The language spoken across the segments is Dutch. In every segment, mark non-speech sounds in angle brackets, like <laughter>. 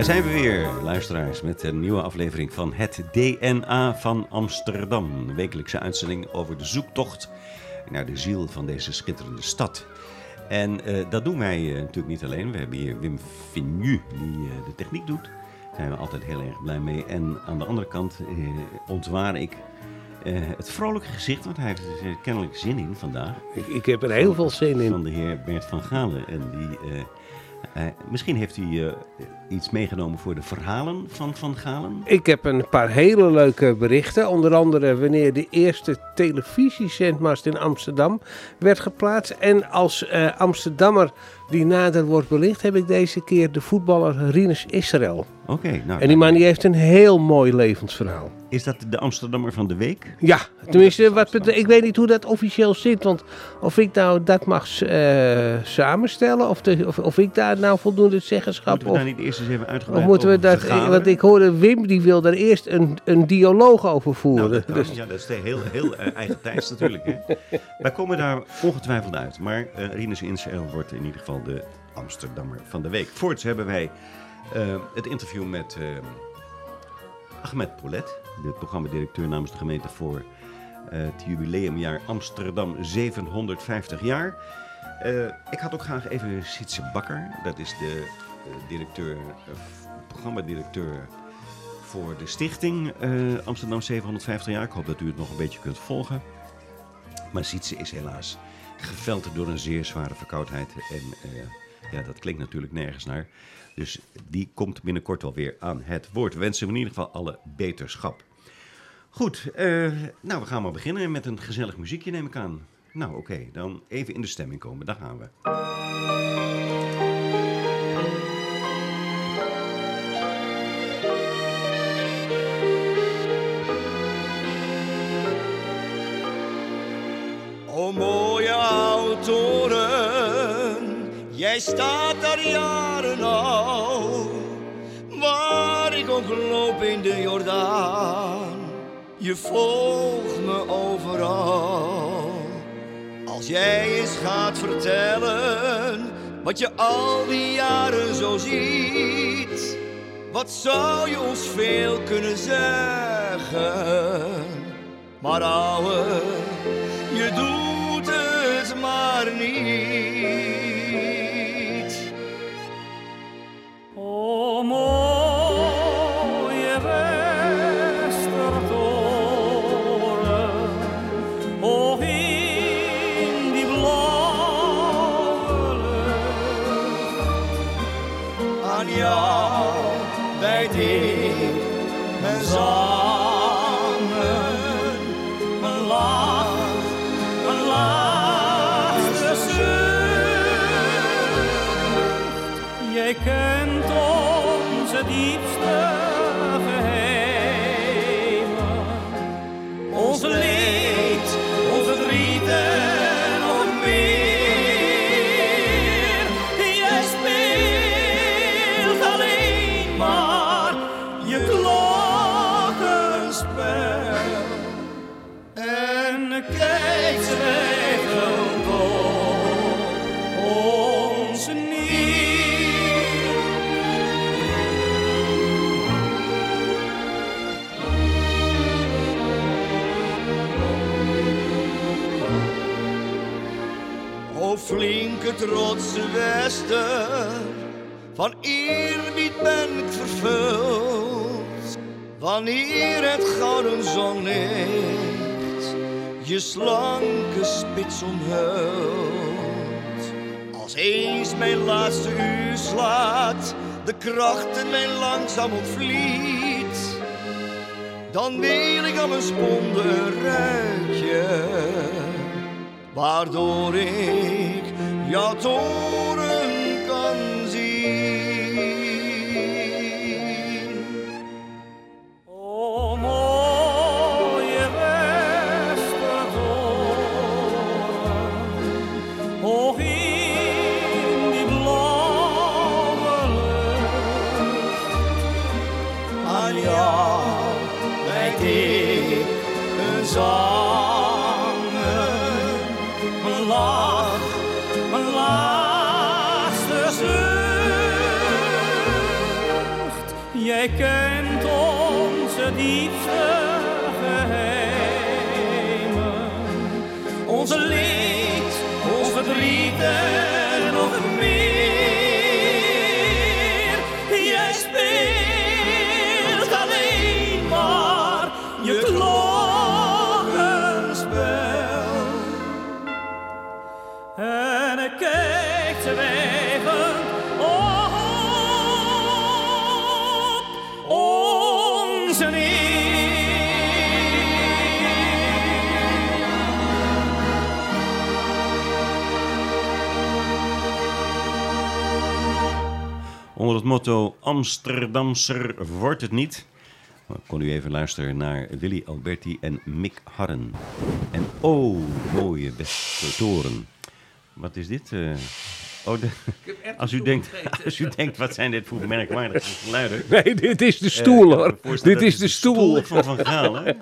Daar zijn we weer, luisteraars, met een nieuwe aflevering van Het DNA van Amsterdam. Een wekelijkse uitzending over de zoektocht naar de ziel van deze schitterende stad. En uh, dat doen wij uh, natuurlijk niet alleen. We hebben hier Wim Vignu, die uh, de techniek doet. Daar zijn we altijd heel erg blij mee. En aan de andere kant ontwaar ik het vrolijke gezicht, want hij heeft er kennelijk zin in vandaag. Ik, ik heb er heel veel zin in. Van de heer Bert van Galen. En die uh, misschien heeft u uh, iets meegenomen voor de verhalen van Van Galen? Ik heb een paar hele leuke berichten. Onder andere wanneer de eerste televisiezendmast in Amsterdam werd geplaatst. En als uh, Amsterdammer die nader wordt belicht, heb ik deze keer de voetballer Rinus Israël. Oké. nou, en die man die heeft een heel mooi levensverhaal. Is dat de Amsterdammer van de week? Ja, tenminste, wat, ik weet niet hoe dat officieel zit. Want of ik nou dat mag uh, samenstellen, of, de, of, of, ik daar nou voldoende zeggenschap... Moeten we daar niet eerst eens even uitgebreid Of moeten we dat... Want ik hoorde Wim, die wil daar eerst een, een dialoog over voeren. Nou, dat dus. Ja, dat is heel, heel uh, eigen tijds natuurlijk. Hè. Wij komen daar ongetwijfeld uit. Maar uh, Rinus Insel wordt in ieder geval de Amsterdammer van de week. Voorts hebben wij uh, het interview met uh, Ahmed Poulet, de programmadirecteur namens de gemeente voor uh, het jubileumjaar Amsterdam 750 jaar. ik had ook graag even Sietse Bakker, dat is de directeur, programmadirecteur voor de stichting Amsterdam 750 jaar. Ik hoop dat u het nog een beetje kunt volgen. Maar Sietse is helaas geveld door een zeer zware verkoudheid en ja, dat klinkt natuurlijk nergens naar. Dus die komt binnenkort alweer aan het woord. We wensen hem in ieder geval alle beterschap. Goed, uh, nou we gaan maar beginnen met een gezellig muziekje neem ik aan. Nou oké, dan even in de stemming komen, daar gaan we. Staat daar jaren al. Waar ik ook loop in de Jordaan, je volgt me overal. Als jij eens gaat vertellen wat je al die jaren zo ziet, wat zou je ons veel kunnen zeggen? Maar ouwe, je doet diepste flinke trotse Wester, van eerbied ben ik vervuld. Wanneer het gouden zonlicht je slanke spits omhult. Als eens mijn laatste uur slaat, de krachten mij langzaam ontvliet. Dan wil ik aan mijn sponde een ruitje waardoor ik jouw toren kent onze diepste geheimen. Onze leed, ons verdriet het motto Amsterdamser wordt het niet. Kon u even luisteren naar Willy Alberti en Mick Harren. En oh, mooie beste toren. Wat is dit? eh? Oh, de- als, u denkt, als u denkt, wat zijn dit voor merkwaardige geluiden? Nee, dit is de Eh, stoel hoor. Dit is de stoel. van Van Gaal. Hè?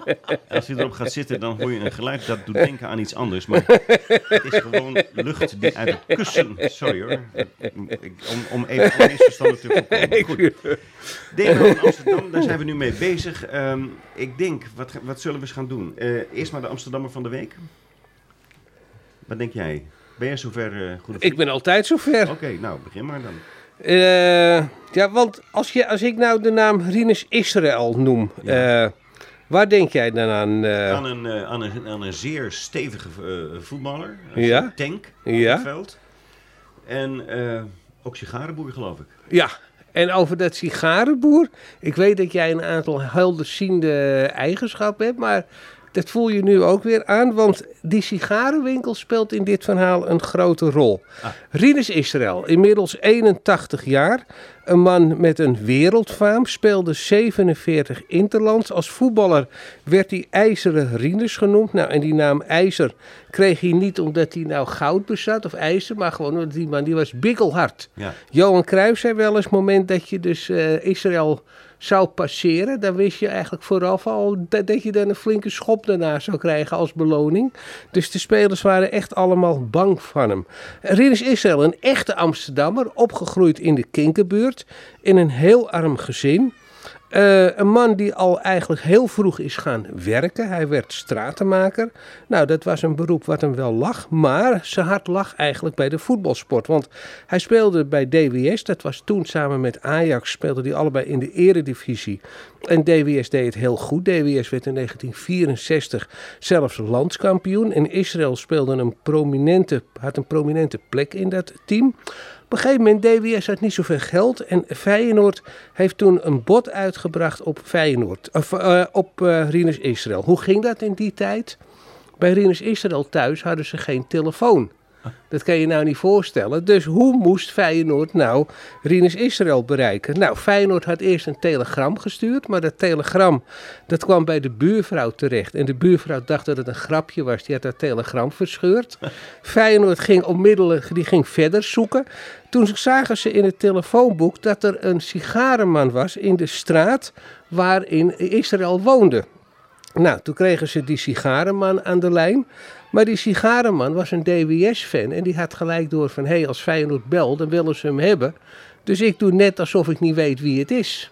Als je erop gaat zitten, dan hoor je een geluid dat doet denken aan iets anders. Maar het is gewoon lucht die uit het kussen... Sorry hoor. Ik- Om, om even alle misverstanden te voorkomen. Goed. Amsterdam, daar zijn we nu mee bezig. Ehm, ik denk, wat, wat zullen we eens gaan doen? Eh, eerst maar de Amsterdammer van de week. Wat denk jij? Ben jij zover, eh goede Ik ben altijd zover. Oké, nou, begin maar dan. Eh, ja, want als, je, als ik nou de naam Rinus Israël noem, Ja. eh, waar denk jij dan aan? eh? aan, een, aan, een, aan een zeer stevige voetballer. Een Ja. tank Ja. op het veld. En ook sigarenboer, geloof ik. Ja, en over dat sigarenboer. Ik weet dat jij een aantal helderziende eigenschappen hebt, maar dat voel je nu ook weer aan. Want die sigarenwinkel speelt in dit verhaal een grote rol. Ah. Rinus Israël, inmiddels 81 jaar. Een man met een wereldfaam, speelde 47 interlands. Als voetballer werd hij IJzeren Rinus genoemd. Nou, en die naam IJzer kreeg hij niet omdat hij nou goud bezat of ijzer, maar gewoon omdat die man die was bikkelhard. Ja. Johan Cruijff zei wel eens, moment dat je dus eh, Israël zou passeren, dan wist je eigenlijk vooraf al dat, je dan een flinke schop daarna zou krijgen als beloning. Dus de spelers waren echt allemaal bang van hem. Rinus Israël, een echte Amsterdammer, opgegroeid in de Kinkerbuurt, in een heel arm gezin. Eh, een man die al eigenlijk heel vroeg is gaan werken. Hij werd stratenmaker. Nou, dat was een beroep wat hem wel lag. Maar zijn hart lag eigenlijk bij de voetbalsport. Want hij speelde bij DWS. Dat was toen samen met Ajax. Speelden die allebei in de eredivisie. En DWS deed het heel goed. DWS werd in 1964 zelfs landskampioen. En Israël speelde een prominente, had een prominente plek in dat team. Op een gegeven moment, DWS had niet zoveel geld en Feyenoord heeft toen een bod uitgebracht op Feyenoord, of, eh, op eh Rinus Israël. Hoe ging dat in die tijd? Bij Rinus Israël thuis hadden ze geen telefoon. Dat kan je nou niet voorstellen. Dus hoe moest Feyenoord nou Rinus Israël bereiken? Nou, Feyenoord had eerst een telegram gestuurd, maar dat telegram dat kwam bij de buurvrouw terecht. En de buurvrouw dacht dat het een grapje was. Die had dat telegram verscheurd. <laughs> Feyenoord ging onmiddellijk die ging verder zoeken. Toen zagen ze in het telefoonboek dat er een sigarenman was in de straat waarin Israël woonde. Nou, toen kregen ze die sigarenman aan de lijn. Maar die sigarenman was een DWS-fan en die had gelijk door van... hé, hey, als Feyenoord belt, dan willen ze hem hebben. Dus ik doe net alsof ik niet weet wie het is.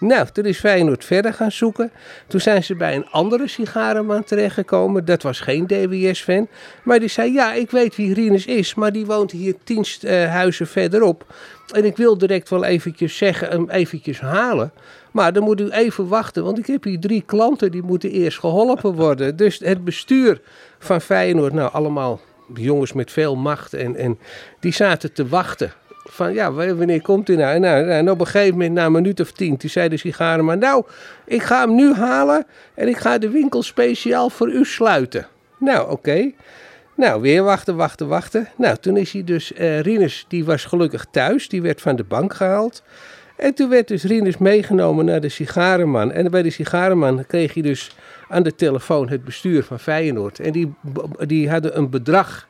Nou, toen is Feyenoord verder gaan zoeken. Toen zijn ze bij een andere sigarenman terechtgekomen. Dat was geen DWS-fan. Maar die zei, ja, ik weet wie Rinus is, maar die woont hier tien eh, huizen verderop. En ik wil direct wel eventjes zeggen, hem eventjes halen. Maar dan moet u even wachten, want ik heb hier drie klanten die moeten eerst geholpen worden. Dus het bestuur van Feyenoord, nou allemaal jongens met veel macht en, en die zaten te wachten. Van ja, wanneer komt hij nou? nou? En op een gegeven moment, na een minuut of tien, toen zei de sigarenman... Nou, ik ga hem nu halen en ik ga de winkel speciaal voor u sluiten. Nou, oké. Nou, weer wachten, wachten, wachten. Nou, toen is hij dus, eh Rinus, die was gelukkig thuis, die werd van de bank gehaald. En toen werd dus Rinus meegenomen naar de sigarenman. En bij de sigarenman kreeg hij dus aan de telefoon het bestuur van Feyenoord. En die, die hadden een bedrag.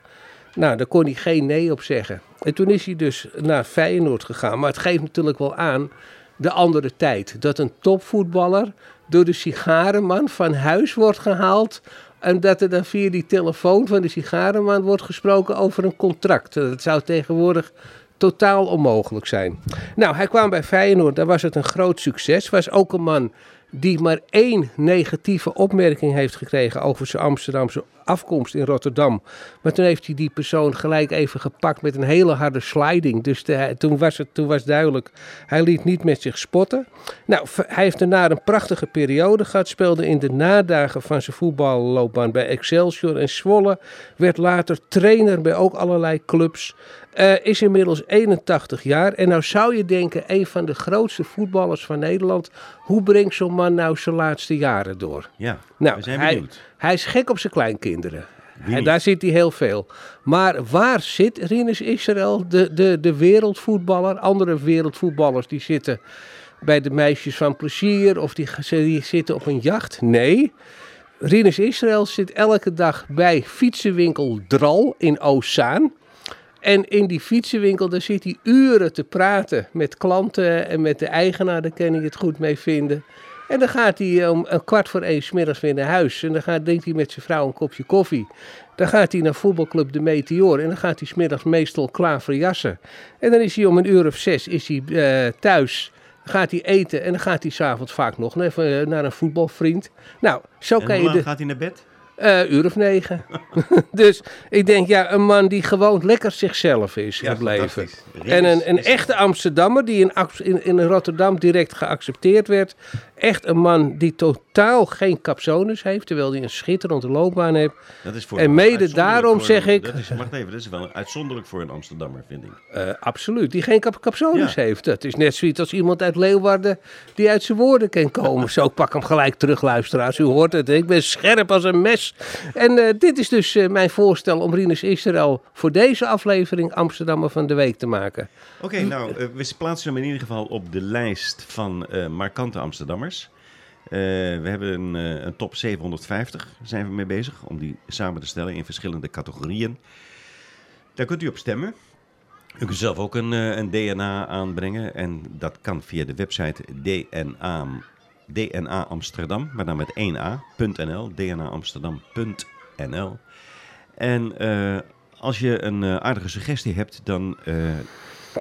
Nou, daar kon hij geen nee op zeggen. En toen is hij dus naar Feyenoord gegaan. Maar het geeft natuurlijk wel aan de andere tijd. Dat een topvoetballer door de sigarenman van huis wordt gehaald. En dat er dan via die telefoon van de sigarenman wordt gesproken over een contract. Dat zou tegenwoordig totaal onmogelijk zijn. Nou, hij kwam bij Feyenoord, daar was het een groot succes. Was ook een man die maar één negatieve opmerking heeft gekregen over zijn Amsterdamse afkomst in Rotterdam. Maar toen heeft hij die persoon gelijk even gepakt met een hele harde sliding. Dus de- toen, was het, toen was duidelijk, hij liet niet met zich spotten. Nou, hij heeft daarna een prachtige periode gehad. Speelde in de nadagen van zijn voetballoopbaan bij Excelsior en Zwolle. Werd later trainer bij ook allerlei clubs. Eh, is inmiddels 81 jaar. En nou zou je denken, een van de grootste voetballers van Nederland. Hoe brengt zo'n man nou zijn laatste jaren door? Ja, Nou, we zijn hij, benieuwd. hij is gek op zijn kleinkinderen. En daar zit hij heel veel. Maar waar zit Rinus Israël, de, de, de wereldvoetballer? Andere wereldvoetballers die zitten bij de meisjes van plezier of die, die zitten op een jacht. Nee, Rinus Israël zit elke dag bij fietsenwinkel Dral in Ozaan. En in die fietsenwinkel, daar zit hij uren te praten met klanten en met de eigenaar. Daar kan hij het goed mee vinden. En dan gaat hij om een kwart voor één 's middags weer naar huis. En dan gaat, drinkt hij met zijn vrouw een kopje koffie. Dan gaat hij naar voetbalclub De Meteor. En dan gaat hij 's middags meestal klaverjassen. En dan is hij om een uur of zes is hij, eh, thuis. Dan gaat hij eten en dan gaat hij s'avonds vaak nog even, eh, naar een voetbalvriend. Nou, zo En kan je de... gaat hij naar bed? Eh, uur of negen. <laughs> dus ik denk, ja, een man die gewoon lekker zichzelf is Ja, gebleven. fantastisch. En een, een echte Amsterdammer die in, in, in Rotterdam direct geaccepteerd werd. Echt een man die totaal geen capsones heeft, terwijl hij een schitterende loopbaan heeft. Dat is voor En mede daarom zeg een- ik- Dat is, wacht even, dat is wel een uitzonderlijk voor een Amsterdammer, vind ik. Eh, absoluut, die geen cap capsones Ja. heeft. Dat is net zoiets als iemand uit Leeuwarden die uit zijn woorden kan komen. Zo, pak hem gelijk terug, luisteraars. U hoort het, ik ben scherp als een mes. En eh, dit is dus eh, mijn voorstel om Rinus Israël voor deze aflevering Amsterdammer van de Week te maken. Oké, nou, eh, we plaatsen hem in ieder geval op de lijst van eh, markante Amsterdammers. Eh, we hebben een, een top 750, zijn we mee bezig, om die samen te stellen in verschillende categorieën. Daar kunt u op stemmen. U kunt zelf ook een, een DNA aanbrengen en dat kan via de website DNA, DNA Amsterdam, maar dan met 1a.nl, dnaamsterdam.nl. En als je een aardige suggestie hebt, dan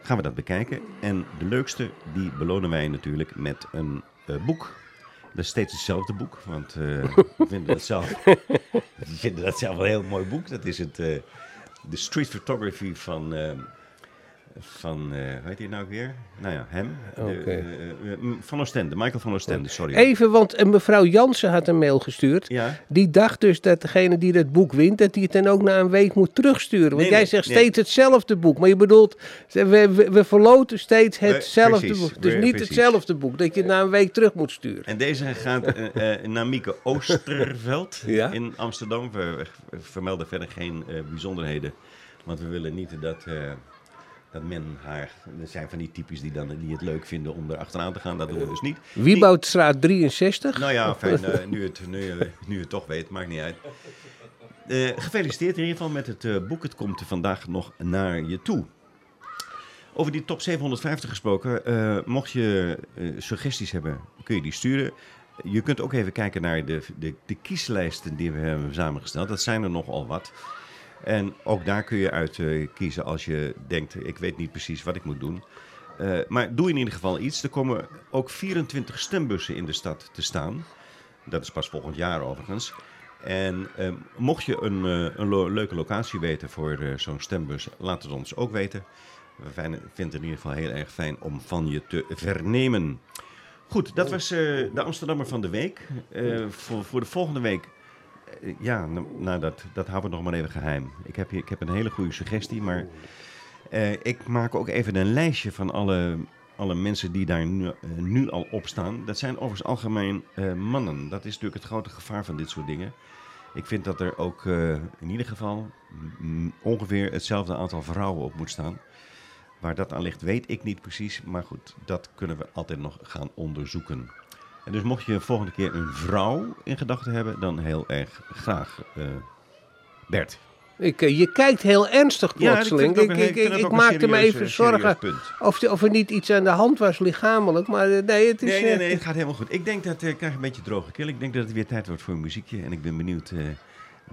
gaan we dat bekijken. En de leukste, die belonen wij natuurlijk met een eh, boek. Dat is steeds hetzelfde boek, want eh, we <laughs> vinden dat zelf, we vinden dat zelf een heel mooi boek. Dat is het, eh, de street photography van, eh, van eh, hoe heet hij nou weer? Nou ja, hem. De, Oké. eh, eh, van Oostende, Michael van Oostende, sorry. Even, want mevrouw Jansen had een mail gestuurd. Ja, Die dacht dus dat degene die dat boek wint, dat hij het dan ook na een week moet terugsturen. Want Nee, jij nee, zegt nee. steeds hetzelfde boek. Maar je bedoelt, we, we, we verloten steeds hetzelfde precies, boek. Dus niet precies. hetzelfde boek, dat je het na een week terug moet sturen. En deze gaat naar Mieke Oosterveld <laughs> Ja. in Amsterdam. We we vermelden verder geen bijzonderheden. Want we willen niet dat, dat men haar... Er zijn van die types die, dan, die het leuk vinden om er achteraan te gaan. Dat doen we dus niet. Wieboudstraat 63. Nou ja, fijn, eh, nu, het, nu, eh, nu het toch weet, maakt niet uit. Eh, gefeliciteerd in ieder geval met het eh, boek. Het komt vandaag nog naar je toe. Over die top 750 gesproken, eh, mocht je eh, suggesties hebben, kun je die sturen. Je kunt ook even kijken naar de, de, de kieslijsten die we hebben samengesteld. Dat zijn er nogal wat. En ook daar kun je uit eh, kiezen als je denkt, ik weet niet precies wat ik moet doen. Eh, maar doe in ieder geval iets. Er komen ook 24 stembussen in de stad te staan. Dat is pas volgend jaar overigens. En eh, mocht je een, eh, een lo- leuke locatie weten voor zo'n stembus, laat het ons ook weten. We vinden het in ieder geval heel erg fijn om van je te vernemen. Goed, dat was de Amsterdammer van de week. Voor, voor de volgende week, ja, nou, nou, dat, dat houden we nog maar even geheim. Ik heb, ik heb een hele goede suggestie, maar eh, ik maak ook even een lijstje van alle, alle mensen die daar nu, eh, nu al op staan. Dat zijn overigens algemeen eh, mannen. Dat is natuurlijk het grote gevaar van dit soort dingen. Ik vind dat er ook eh, in ieder geval mm, ongeveer hetzelfde aantal vrouwen op moet staan. Waar dat aan ligt, weet ik niet precies. Maar goed, dat kunnen we altijd nog gaan onderzoeken. En dus mocht je volgende keer een vrouw in gedachten hebben, dan heel erg graag. eh, Bert. Ik, eh, je kijkt heel ernstig plotseling. Ik, een- ik, ik maakte me even eh, zorgen of, of er niet iets aan de hand was lichamelijk. Maar nee, het is... Nee, nee, nee, het gaat helemaal goed. Ik denk dat ik krijg een beetje droge keel. Ik denk dat het weer tijd wordt voor een muziekje. En ik ben benieuwd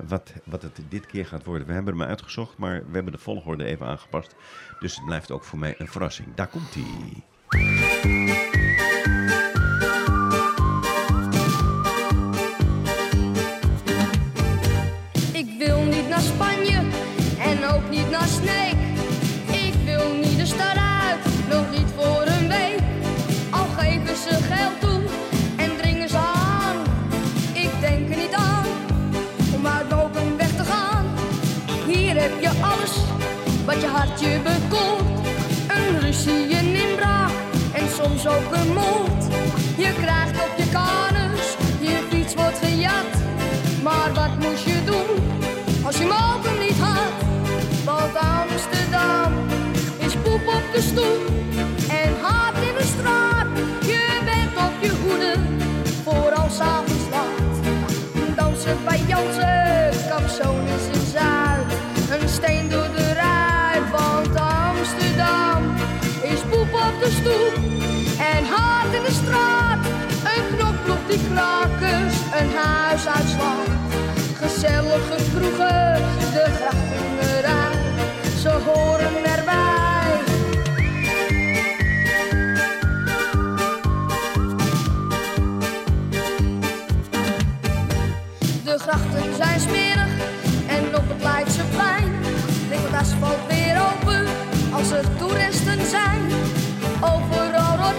wat, wat het dit keer gaat worden. We hebben hem uitgezocht, maar we hebben de volgorde even aangepast. Dus het blijft ook voor mij een verrassing. Daar komt en soms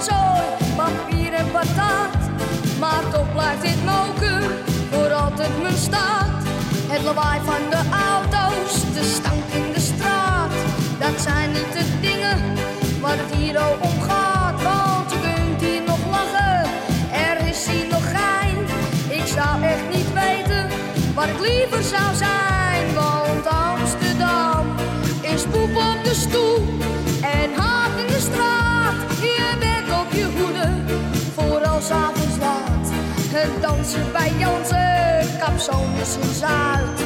Rotzooi, papier en patat, maar toch blijft dit moken voor altijd mijn staat. Het lawaai van de auto's, de stank in de straat, dat zijn niet de dingen waar het hier om gaat. Want je kunt hier nog lachen, er is hier nog gein. Ik zou echt niet weten waar ik liever zou zijn. Want Amsterdam is poep op de stoep Dansen bij Jansen, Capsones in Zuid.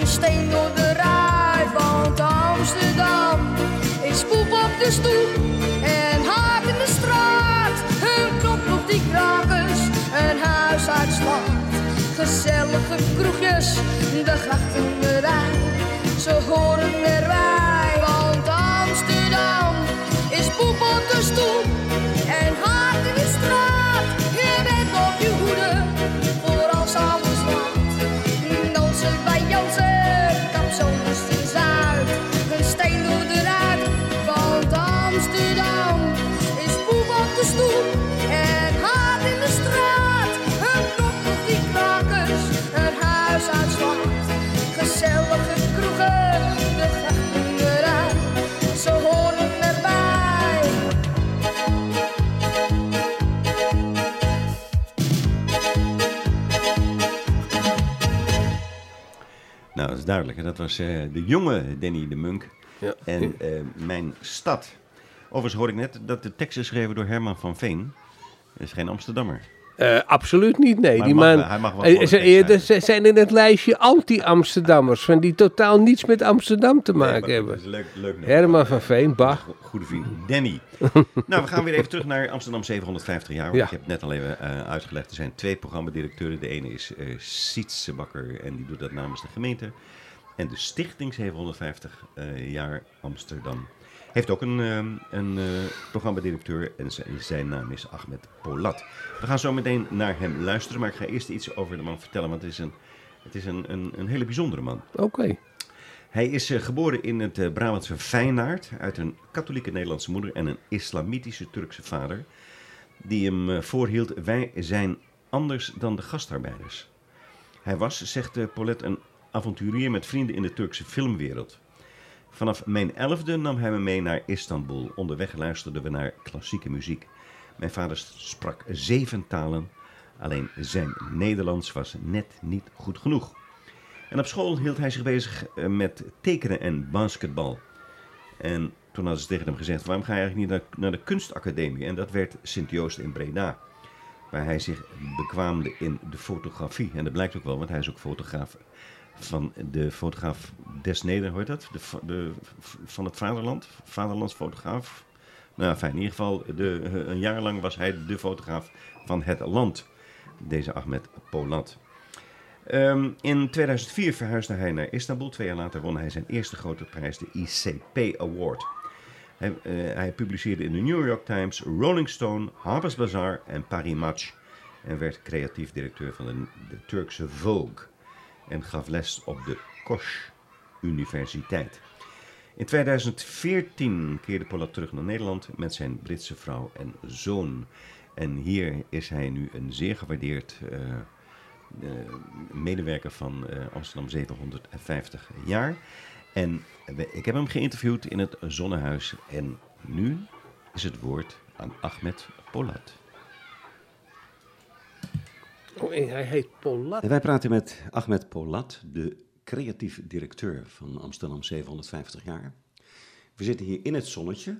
Een steen door de ruit, want Amsterdam is poep op de stoep en haat in de straat. Een knop die krakers, een huis uitslaat. Gezellige kroegjes, de grachten dat is duidelijk. Dat was eh, de jonge Danny de Munk. Ja. En eh, mijn stad. Overigens hoorde ik net dat de tekst is geschreven door Herman van Veen. Dat is geen Amsterdammer. Eh, absoluut niet, nee. Maar die mag man, hij mag wel Eh, ze- eh, er zijn. z- zijn in het lijstje anti-Amsterdammers, van die totaal niets met Amsterdam te maken Nee, hebben. dat is leuk, leuk nummer. Herman van Veen. Go- Goede vriend, Danny. <laughs> nou, we gaan weer even terug naar Amsterdam 750 jaar. Want Ja. Ik heb het net al even uitgelegd. Er zijn twee programmadirecteuren. De ene is eh Sietse Bakker en die doet dat namens de gemeente. En de Stichting 750 eh, jaar Amsterdam heeft ook een, ehm, een eh, programmadirecteur en zijn naam is Ahmed Polat. We gaan zo meteen naar hem luisteren, maar ik ga eerst iets over de man vertellen, want het is een, het is een, een, een hele bijzondere man. Oké. Hij is eh, geboren in het eh, Brabantse Feyenaard uit een katholieke Nederlandse moeder en een islamitische Turkse vader. Die hem voorhield, wij zijn anders dan de gastarbeiders. Hij was, zegt Paulette, een avonturier met vrienden in de Turkse filmwereld. Vanaf mijn elfde nam hij me mee naar Istanbul. Onderweg luisterden we naar klassieke muziek. Mijn vader sprak zeven talen, alleen zijn Nederlands was net niet goed genoeg. En op school hield hij zich bezig eh, met tekenen en basketbal. En toen hadden ze tegen hem gezegd, waarom ga je eigenlijk niet naar, de kunstacademie? En dat werd Sint-Joost in Breda. Waar hij zich bekwaamde in de fotografie. En dat blijkt ook wel, want hij is ook fotograaf van de fotograaf des Neder, hoort dat? De, van het vaderland, vaderlandsfotograaf. Nou, fijn, in ieder geval, de, een jaar lang was hij de fotograaf van het land. Deze Ahmed Polat. Ehm, in 2004 verhuisde hij naar Istanbul. Twee jaar later won hij zijn eerste grote prijs, de ICP Award. Hij, eh, hij publiceerde in de New York Times, Rolling Stone, Harper's Bazaar en Paris Match. En werd creatief directeur van de, de Turkse Vogue. En gaf les op de Koç Universiteit. In 2014 keerde Polat terug naar Nederland met zijn Britse vrouw en zoon. En hier is hij nu een zeer gewaardeerd eh, eh, medewerker van eh, Amsterdam 750 jaar. En ik heb hem geïnterviewd in het Zonnehuis. En nu is het woord aan Ahmed Polat. Oh, hij heet Polat. En wij praten met Ahmed Polat, de creatief directeur van Amsterdam 750 jaar. We zitten hier in het zonnetje,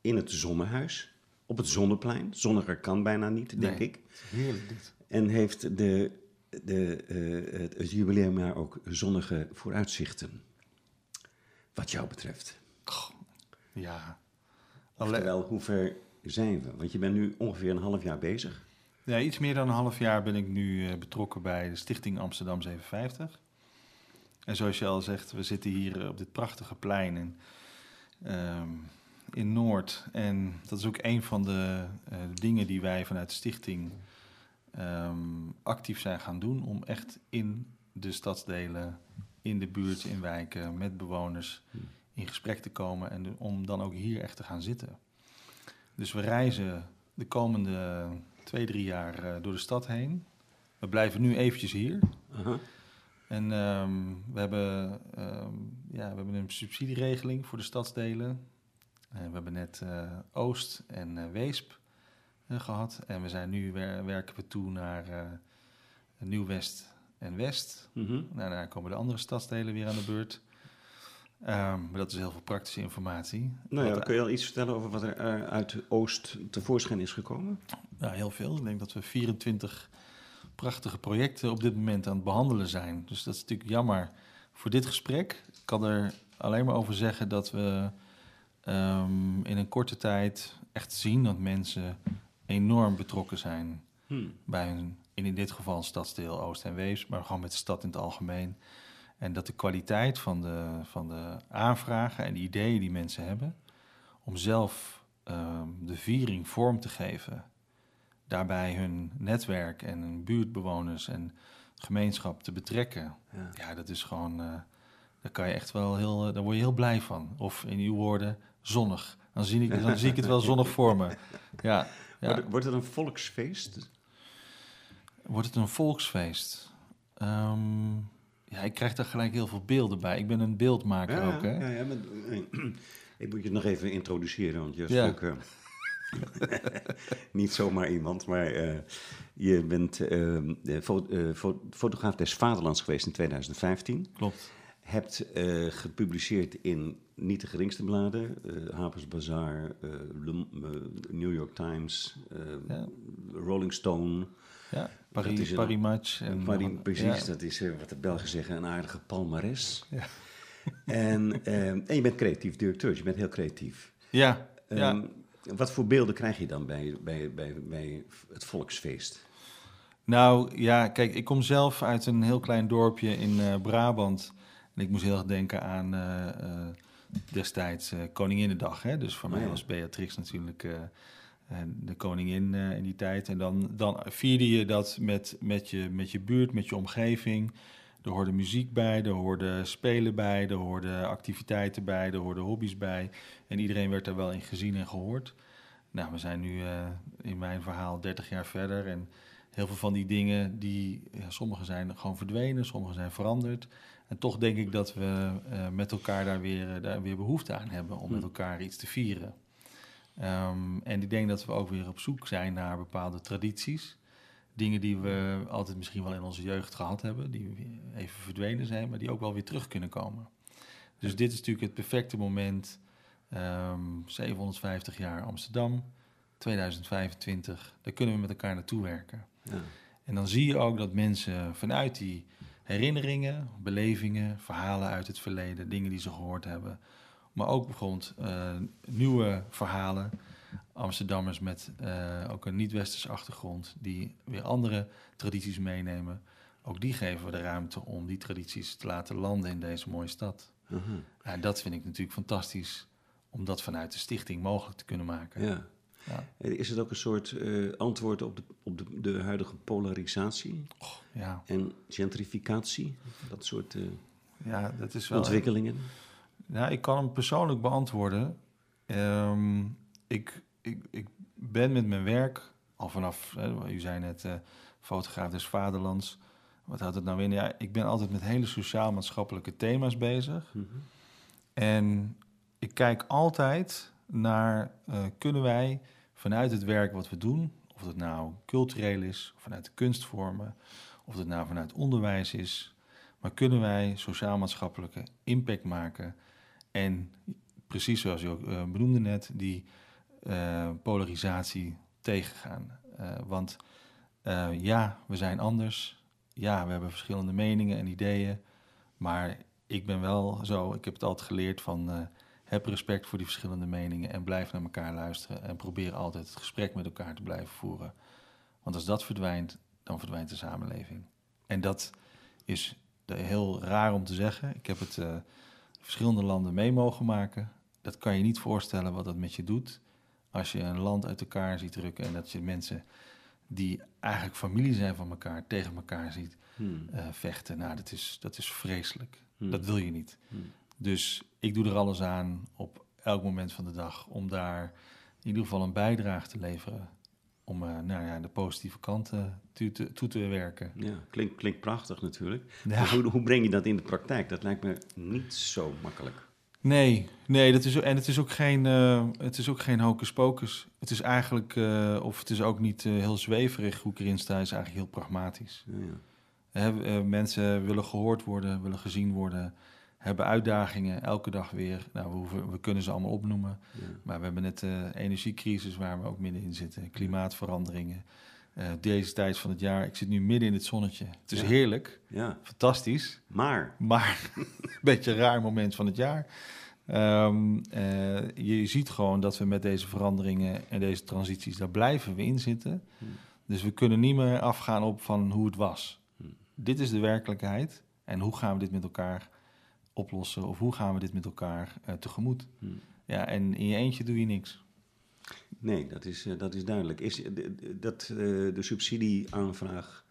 in het zonnehuis, op het zonneplein. Zonniger kan bijna niet, denk Nee. ik. Heerlijk dit. En heeft de, de, eh, het, het jubileumjaar ook zonnige vooruitzichten. Wat jou betreft. Ja. Oftewel, hoe ver zijn we? Want je bent nu ongeveer een half jaar bezig. Ja, iets meer dan een half jaar ben ik nu eh, betrokken bij de Stichting Amsterdam 750. En zoals je al zegt, we zitten hier eh, op dit prachtige plein in, ehm, in Noord. En dat is ook een van de eh, dingen die wij vanuit de stichting ehm, actief zijn gaan doen. Om echt in de stadsdelen, in de buurt, in wijken, met bewoners in gesprek te komen. En om dan ook hier echt te gaan zitten. Dus we reizen de komende twee, drie jaar eh, door de stad heen. We blijven nu eventjes hier. Aha. En ehm, we, hebben, ehm, ja, we hebben een subsidieregeling voor de stadsdelen. En we hebben net eh, Oost en eh, Weesp eh, gehad. En we zijn nu wer- werken we toe naar eh, Nieuw-West en West. Mhm. Nou, daarna komen de andere stadsdelen weer aan de beurt. Ehm, maar dat is heel veel praktische informatie. Nou ja, Wat- kun je al iets vertellen over wat er eh, uit Oost tevoorschijn is gekomen? Ja, heel veel. Ik denk dat we 24 prachtige projecten op dit moment aan het behandelen zijn. Dus dat is natuurlijk jammer voor dit gesprek. Ik kan er alleen maar over zeggen dat we ehm, in een korte tijd echt zien dat mensen enorm betrokken zijn Hmm. bij hun, in dit geval stadsdeel Oost en Wees, maar gewoon met de stad in het algemeen. En dat de kwaliteit van de, van de aanvragen en de ideeën die mensen hebben, om zelf ehm, de viering vorm te geven, daarbij hun netwerk en hun buurtbewoners en gemeenschap te betrekken. Ja. Ja, dat is gewoon, eh, daar kan je echt wel heel, eh, daar word je heel blij van. Of in uw woorden, zonnig. Dan zie ik, dan zie ik het wel zonnig <laughs> voor me. Ja, ja. Wordt, het een volksfeest? Wordt het een volksfeest? Ehm, ja, ik krijg daar gelijk heel veel beelden bij. Ik ben een beeldmaker ook, hè? Ja, ja, maar, eh, <clears throat> ik moet je nog even introduceren, want je is ook eh, <laughs> niet zomaar iemand, maar eh, je bent de fo- fo- fotograaf des Vaderlands geweest in 2015. Klopt. Hebt gepubliceerd in niet de geringste bladen, eh Harper's Bazaar, Le- New York Times. Rolling Stone. Ja, Paris, Match. En Paris, precies, dat is eh, wat de Belgen zeggen, een aardige palmares. Ja. En, eh, en je bent creatief directeur, je bent heel creatief. Ja, ja. Ehm, Wat voor beelden krijg je dan bij, bij, bij, bij het volksfeest? Nou ja, kijk, ik kom zelf uit een heel klein dorpje in eh, Brabant. En ik moest heel erg denken aan eh, destijds Koninginnedag. Hè? Dus voor Oh mij ja. was Beatrix natuurlijk de koningin eh, in die tijd. En dan, dan vierde je dat met, met, je, met je buurt, met je omgeving. Er hoorde muziek bij, er hoorde spelen bij, er hoorden activiteiten bij, er hoorden hobby's bij. En iedereen werd daar wel in gezien en gehoord. Nou, we zijn nu eh, in mijn verhaal 30 jaar verder en heel veel van die dingen, die, ja, sommige zijn gewoon verdwenen, sommige zijn veranderd. En toch denk ik dat we eh, met elkaar daar weer, daar weer behoefte aan hebben om met elkaar iets te vieren. Ehm, en ik denk dat we ook weer op zoek zijn naar bepaalde tradities. Dingen die we altijd misschien wel in onze jeugd gehad hebben, die even verdwenen zijn, maar die ook wel weer terug kunnen komen. Dus dit is natuurlijk het perfecte moment. Ehm 750 jaar Amsterdam, 2025. Daar kunnen we met elkaar naartoe werken. Ja. En dan zie je ook dat mensen vanuit die herinneringen, belevingen, verhalen uit het verleden, dingen die ze gehoord hebben, maar ook bijvoorbeeld eh, nieuwe verhalen, Amsterdammers met eh, ook een niet-westerse achtergrond, die weer andere tradities meenemen, ook die geven we de ruimte om die tradities te laten landen in deze mooie stad. Ja, en dat vind ik natuurlijk fantastisch om dat vanuit de stichting mogelijk te kunnen maken. Ja. Ja. Is het ook een soort eh, antwoord op, de, op de, de huidige polarisatie Ja, en gentrificatie? Dat soort eh, ja dat is wel... ontwikkelingen? Nou, ik kan hem persoonlijk beantwoorden. Ehm, ik, ik, ik ben met mijn werk, al vanaf, u zei net, eh, fotograaf des vaderlands. Wat houdt het nou in? Ja, ik ben altijd met hele sociaal-maatschappelijke thema's bezig. Mhm. En ik kijk altijd naar, eh, kunnen wij vanuit het werk wat we doen, of het nou cultureel is, vanuit de kunstvormen, of het nou vanuit onderwijs is, maar kunnen wij sociaal-maatschappelijke impact maken en precies zoals u ook eh, benoemde net, die eh, polarisatie tegengaan. Eh, want ja, we zijn anders. Ja, we hebben verschillende meningen en ideeën. Maar ik ben wel zo, ik heb het altijd geleerd van heb respect voor die verschillende meningen en blijf naar elkaar luisteren en probeer altijd het gesprek met elkaar te blijven voeren. Want als dat verdwijnt, dan verdwijnt de samenleving. En dat is heel raar om te zeggen. Ik heb het verschillende landen mee mogen maken. Dat kan je niet voorstellen wat dat met je doet. Als je een land uit elkaar ziet drukken en dat je mensen die eigenlijk familie zijn van elkaar tegen elkaar ziet Hmm. eh, vechten. Nou, dat is, dat is vreselijk. Hmm. Dat wil je niet. Hmm. Dus ik doe er alles aan op elk moment van de dag om daar in ieder geval een bijdrage te leveren. Om eh, nou ja, de positieve kanten toe te, toe te werken. Ja, klinkt, klinkt prachtig natuurlijk. Ja. Maar hoe, hoe breng je dat in de praktijk? Dat lijkt me niet zo makkelijk. Nee, nee dat is, en het is ook geen, eh, het is ook geen hocus pocus. Het is eigenlijk, eh, of het is ook niet eh, heel zweverig hoe ik erin sta, is eigenlijk heel pragmatisch. Ja, ja. Hè, eh, mensen willen gehoord worden, willen gezien worden, hebben uitdagingen elke dag weer. Nou, we, hoeven, we kunnen ze allemaal opnoemen. Ja. Maar we hebben net de energiecrisis waar we ook middenin zitten, klimaatveranderingen. Eh, deze tijd van het jaar, ik zit nu midden in het zonnetje. Het is Ja. heerlijk, ja, fantastisch, maar maar <laughs> een beetje een raar moment van het jaar. Ehm, eh, je ziet gewoon dat we met deze veranderingen en deze transities, daar blijven we in zitten. Hmm. Dus we kunnen niet meer afgaan op van hoe het was. Hmm. Dit is de werkelijkheid en hoe gaan we dit met elkaar oplossen of hoe gaan we dit met elkaar eh, tegemoet? Hmm. Ja, en in je eentje doe je niks. nee, dat is, eh, dat is duidelijk. Is eh, dat de subsidieaanvraag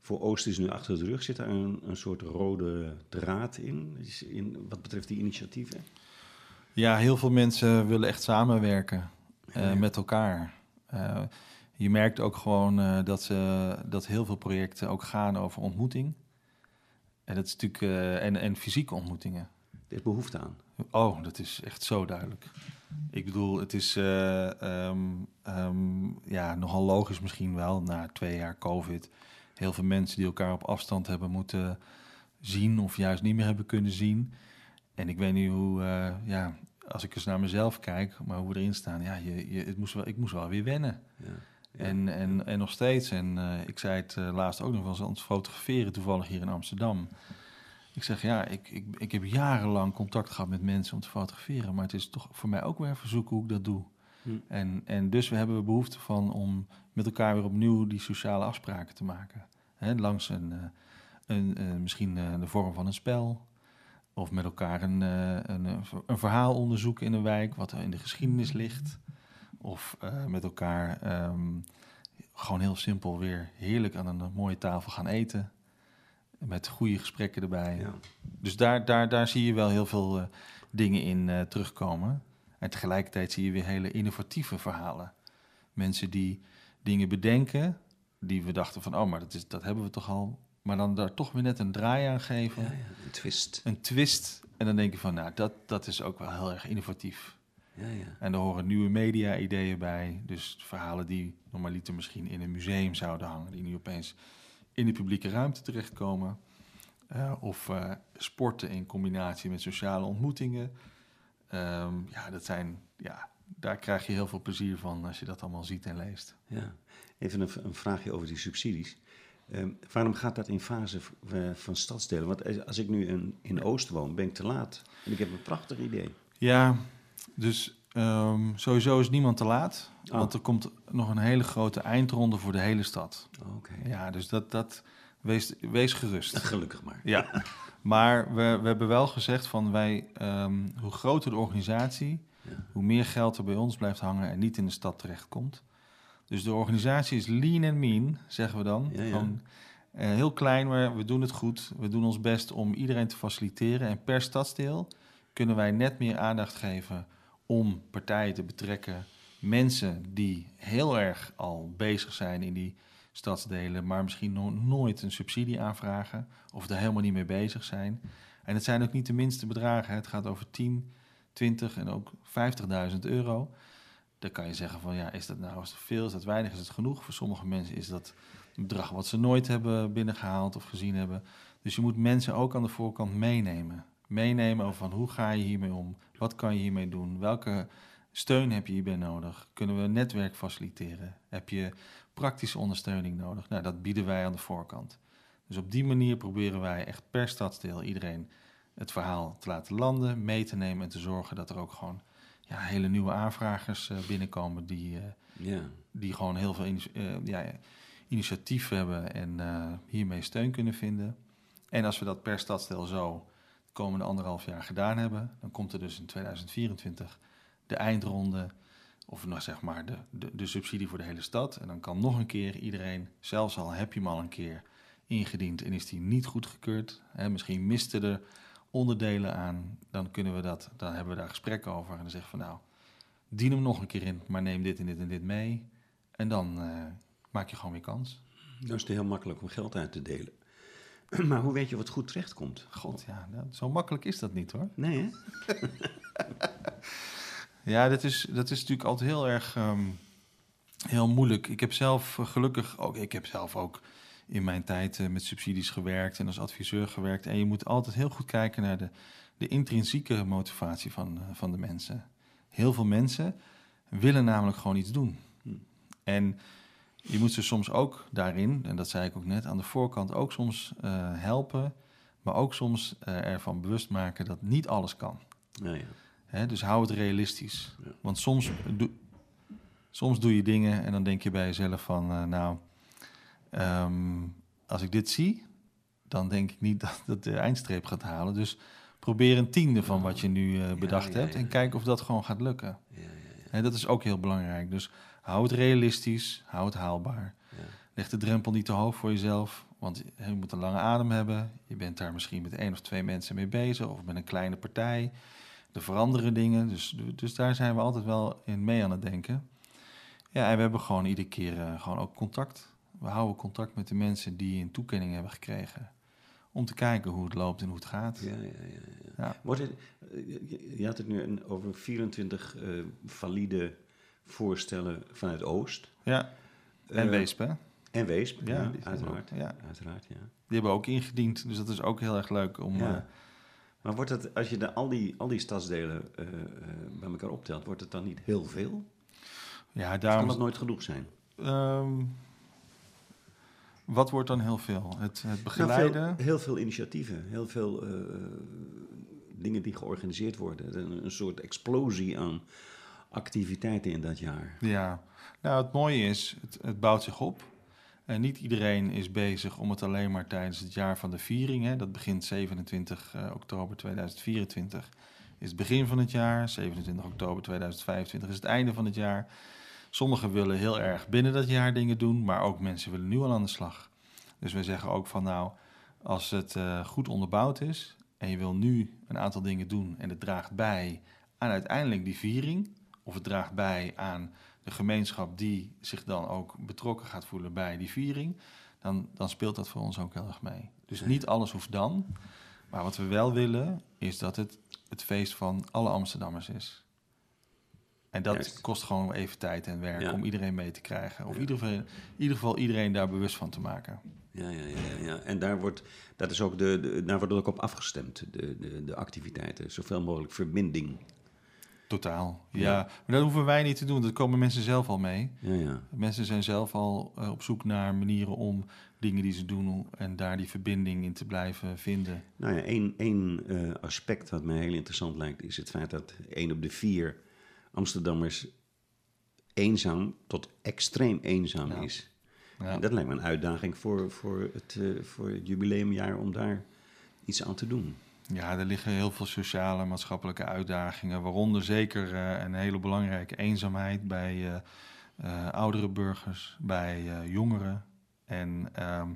voor Oost is nu achter de rug? Zit daar een, een soort rode draad in, Is in wat betreft die initiatieven? Ja, heel veel mensen willen echt samenwerken Ja. met elkaar. Je merkt ook gewoon eh, dat, ze, dat heel veel projecten ook gaan over ontmoeting. En dat is natuurlijk eh, en, en fysieke ontmoetingen. Er is behoefte aan. Oh, dat is echt zo duidelijk. Ik bedoel, het is eh, ehm, ehm, ja, nogal logisch misschien wel na twee jaar COVID. Heel veel mensen die elkaar op afstand hebben moeten zien of juist niet meer hebben kunnen zien. En ik weet niet hoe, eh, ja, als ik eens naar mezelf kijk, maar hoe we erin staan, ja, je, je, het moest wel, ik moest wel weer wennen. Ja. Ja. En, en, en nog steeds, en eh, ik zei het eh, laatst ook nog wel eens het fotograferen, toevallig hier in Amsterdam. Ik zeg, ja, ik, ik, ik heb jarenlang contact gehad met mensen om te fotograferen, maar het is toch voor mij ook weer even zoeken hoe ik dat doe. Hm. En, en dus we hebben we behoefte van om met elkaar weer opnieuw die sociale afspraken te maken. Hè, langs een, eh, een, misschien de vorm van een spel. Of met elkaar een, een, een verhaal onderzoeken in een wijk, wat er in de geschiedenis ligt. Of eh, met elkaar ehm, gewoon heel simpel weer heerlijk aan een mooie tafel gaan eten. Met goede gesprekken erbij. Ja. Dus daar, daar, daar zie je wel heel veel eh, dingen in eh, terugkomen. En tegelijkertijd zie je weer hele innovatieve verhalen. Mensen die dingen bedenken, die we dachten van, oh, maar dat, is, dat hebben we toch al. Maar dan daar toch weer net een draai aan geven, Ja, ja, een twist. een twist. En dan denk je van, nou, dat, dat is ook wel heel erg innovatief. Ja, ja. En er horen nieuwe media-ideeën bij. Dus verhalen die normaliter misschien in een museum zouden hangen, die nu opeens in de publieke ruimte terechtkomen. Eh, of eh, sporten in combinatie met sociale ontmoetingen. Ehm, ja, dat zijn, ja, daar krijg je heel veel plezier van als je dat allemaal ziet en leest. Ja, even een, een vraagje over die subsidies. Ehm, waarom gaat dat in fase eh, van stadsdelen? Want als- als ik nu in, in Oost woon, ben ik te laat. En ik heb een prachtig idee. Ja, dus ehm, sowieso is niemand te laat. Oh. Want er komt nog een hele grote eindronde voor de hele stad. Oké. Ja, dus dat, dat, wees, wees gerust. <laughs> Gelukkig maar. Ja, maar we, we hebben wel gezegd van wij, ehm, hoe groter de organisatie, hoe meer geld er bij ons blijft hangen en niet in de stad terechtkomt. Dus de organisatie is lean and mean, zeggen we dan. Ja, ja. Gewoon, eh, heel klein, maar we doen het goed. We doen ons best om iedereen te faciliteren. En per stadsdeel kunnen wij net meer aandacht geven om partijen te betrekken. Mensen die heel erg al bezig zijn in die stadsdelen, maar misschien no- nooit een subsidie aanvragen of er helemaal niet mee bezig zijn. En het zijn ook niet de minste bedragen. Het gaat over 10, 20 en ook 50.000 euro. Dan kan je zeggen van ja, is dat nou is dat veel, is dat weinig, is het genoeg? Voor sommige mensen is dat een bedrag wat ze nooit hebben binnengehaald of gezien hebben. Dus je moet mensen ook aan de voorkant meenemen. Meenemen over van hoe ga je hiermee om? Wat kan je hiermee doen? Welke steun heb je hierbij nodig? Kunnen we een netwerk faciliteren? Heb je praktische ondersteuning nodig? Nou, dat bieden wij aan de voorkant. Dus op die manier proberen wij echt per stadsdeel iedereen het verhaal te laten landen, mee te nemen en te zorgen dat er ook gewoon ja, hele nieuwe aanvragers eh, binnenkomen die, eh, Ja. die gewoon heel veel eh, ja, initiatief hebben en hiermee steun kunnen vinden. En als we dat per stadsdeel zo komende anderhalf jaar gedaan hebben, dan komt er dus in 2024 de eindronde, of nou zeg maar de, de, de subsidie voor de hele stad. En dan kan nog een keer iedereen, zelfs al heb je hem al een keer ingediend en is die niet goedgekeurd, hè, misschien misten er onderdelen aan, dan kunnen we dat, dan hebben we daar gesprekken over en dan zeggen van nou, dien hem nog een keer in, maar neem dit en dit en dit mee. En dan eh, maak je gewoon weer kans. Dan is het heel makkelijk om geld uit te delen. <clears throat> Maar hoe weet je wat goed terechtkomt? God, ja, nou, zo makkelijk is dat niet hoor. Nee, hè? <laughs> Ja, dat is, dat is natuurlijk altijd heel erg ehm, heel moeilijk. Ik heb zelf eh, gelukkig ook, ik heb zelf ook in mijn tijd eh, met subsidies gewerkt en als adviseur gewerkt. En je moet altijd heel goed kijken naar de, de intrinsieke motivatie van, eh, van de mensen. Heel veel mensen willen namelijk gewoon iets doen. En je moet ze soms ook daarin, en dat zei ik ook net, aan de voorkant ook soms eh, helpen, maar ook soms eh, ervan bewust maken dat niet alles kan. Nou ja. Hè, dus hou het realistisch. Want soms, doe, soms doe je dingen en dan denk je bij jezelf van, eh, nou, ehm, als ik dit zie, dan denk ik niet <laughs> dat het de eindstreep gaat halen. Dus probeer een tiende van wat je nu bedacht ja, hebt ja, en ja. kijk of dat gewoon gaat lukken. Hè, dat is ook heel belangrijk. Dus hou het realistisch, hou het haalbaar. Leg de drempel niet te hoog voor jezelf, want je moet een lange adem hebben. Je bent daar misschien met één of twee mensen mee bezig of met een kleine partij. Er veranderen dingen, dus, dus daar zijn we altijd wel in mee aan het denken. Ja, en we hebben gewoon iedere keer eh, gewoon ook contact. We houden contact met de mensen die een toekenning hebben gekregen. Om te kijken hoe het loopt en hoe het gaat. Ja, ja, ja, ja. Ja. Wordt het, eh, je- had het nu over 24 eh, valide voorstellen vanuit Oost. Ja, en Eh, Weesp, hè? En Weesp, Ja, uiteraard. ook, ja. uiteraard ja. Die hebben ook ingediend, dus dat is ook heel erg leuk om... Ja. eh, Maar wordt het, als je de, al, die, al die stadsdelen eh, bij elkaar optelt, wordt het dan niet heel veel? ja, Of daarom... kan dat nooit genoeg zijn? Ehm, wat wordt dan heel veel? Het, het Nou, begeleiden? veel, heel veel initiatieven, heel veel dingen die georganiseerd worden. Een, een soort explosie aan activiteiten in dat jaar. Ja, nou het mooie is, het, het bouwt zich op. En niet iedereen is bezig om het alleen maar tijdens het jaar van de viering. Hè. Dat begint 27 eh, oktober 2024. Is het begin van het jaar. 27 oktober 2025 is het einde van het jaar. Sommigen willen heel erg binnen dat jaar dingen doen, maar ook mensen willen nu al aan de slag. Dus wij zeggen ook van nou, als het eh, goed onderbouwd is en je wil nu een aantal dingen doen en het draagt bij aan uiteindelijk die viering, of het draagt bij aan de gemeenschap die zich dan ook betrokken gaat voelen bij die viering, dan, dan speelt dat voor ons ook heel erg mee. Dus niet alles hoeft dan, maar wat we wel willen is dat het het feest van alle Amsterdammers is. En dat Juist. kost gewoon even tijd en werk Ja. om iedereen mee te krijgen. Of in ieder, geval, in ieder geval iedereen daar bewust van te maken. Ja, ja, ja, ja, ja. En daar wordt, dat is ook de, de, daar wordt ook op afgestemd, de, de, de activiteiten. Zoveel mogelijk verbinding. Totaal. Ja. Ja. maar dat hoeven wij niet te doen. Dat komen mensen zelf al mee. Ja, ja. Mensen zijn zelf al eh, op zoek naar manieren om dingen die ze doen en daar die verbinding in te blijven vinden. Nou ja, één, één eh, aspect wat mij heel interessant lijkt, is het feit dat één op de vier Amsterdammers eenzaam tot extreem eenzaam Ja. is. Ja. Dat lijkt me een uitdaging voor, voor, het, eh, voor het jubileumjaar om daar iets aan te doen. Ja, er liggen heel veel sociale en maatschappelijke uitdagingen, waaronder zeker eh, een hele belangrijke eenzaamheid bij eh, eh, oudere burgers, bij jongeren. En ehm,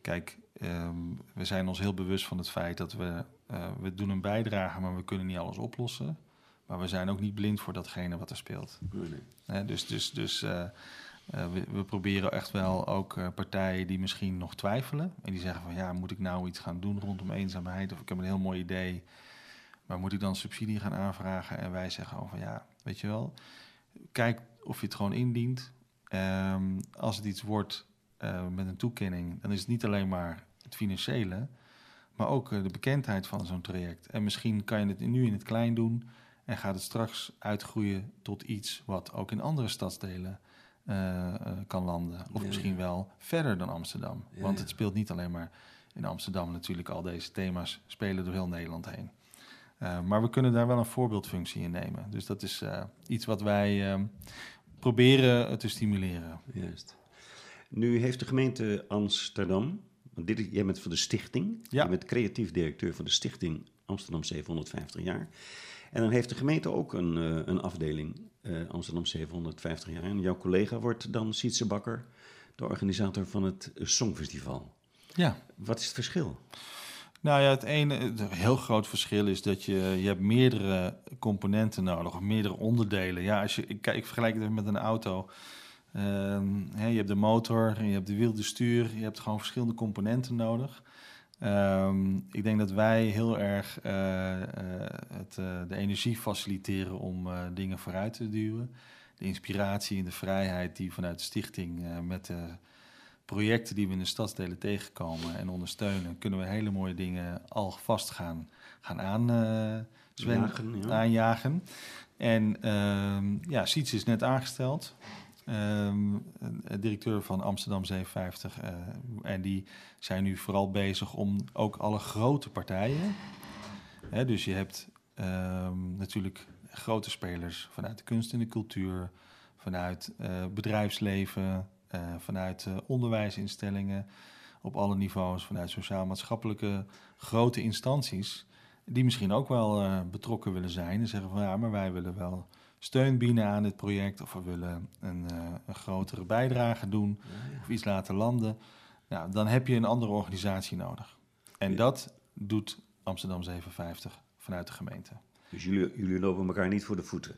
kijk, ehm, we zijn ons heel bewust van het feit dat we, we doen een bijdrage, maar we kunnen niet alles oplossen. Maar we zijn ook niet blind voor datgene wat er speelt. Nee, dus dus, dus we, we proberen echt wel ook eh, partijen die misschien nog twijfelen. En die zeggen van ja, moet ik nou iets gaan doen rondom eenzaamheid? Of ik heb een heel mooi idee. Maar moet ik dan subsidie gaan aanvragen? En wij zeggen over ja, weet je wel, kijk of je het gewoon indient. Ehm, als het iets wordt eh, met een toekenning, dan is het niet alleen maar het financiële, maar ook eh, de bekendheid van zo'n traject. En misschien kan je het nu in het klein doen en gaat het straks uitgroeien tot iets wat ook in andere stadsdelen eh, eh, kan landen. Of Ja, misschien wel verder dan Amsterdam. Ja, Want het speelt niet alleen maar in Amsterdam natuurlijk. Al deze thema's spelen door heel Nederland heen. Eh, maar we kunnen daar wel een voorbeeldfunctie in nemen. Dus dat is iets wat wij ehm, proberen te stimuleren. Juist. Nu heeft de gemeente Amsterdam, want dit is, jij bent van de stichting, Ja. je bent creatief directeur van de stichting Amsterdam 750 jaar. En dan heeft de gemeente ook een, een afdeling eh, Amsterdam 750 jaar. En jouw collega wordt dan Sietse Bakker, de organisator van het Songfestival. Ja. Wat is het verschil? Nou ja, het ene het heel groot verschil is dat je, je hebt meerdere componenten nodig, of meerdere onderdelen. Ja, als je, ik, vergelijk het met een auto. Ehm, hè, je hebt de motor, en je hebt de wiel, de stuur. Je hebt gewoon verschillende componenten nodig. Ehm, ik denk dat wij heel erg eh, eh, het, eh, de energie faciliteren om dingen vooruit te duwen. De inspiratie en de vrijheid die vanuit de stichting met de projecten die we in de stadsdelen tegenkomen en ondersteunen, kunnen we hele mooie dingen al vast gaan, gaan aan, Jagen, ja. aanjagen. En ehm ja, Siets is net aangesteld. Eh, directeur van Amsterdam 57. eh, en die zijn nu vooral bezig om ook alle grote partijen. Hè, dus je hebt ehm, natuurlijk grote spelers vanuit de kunst en de cultuur, vanuit eh, bedrijfsleven, eh, vanuit onderwijsinstellingen op alle niveaus, vanuit sociaal-maatschappelijke grote instanties, die misschien ook wel betrokken willen zijn en zeggen van ja, maar wij willen wel steun bieden aan dit project of we willen een, eh, een grotere bijdrage doen of iets laten landen. Nou, dan heb je een andere organisatie nodig. En Ja. dat doet Amsterdam 57 vanuit de gemeente. Dus jullie, jullie lopen elkaar niet voor de voeten.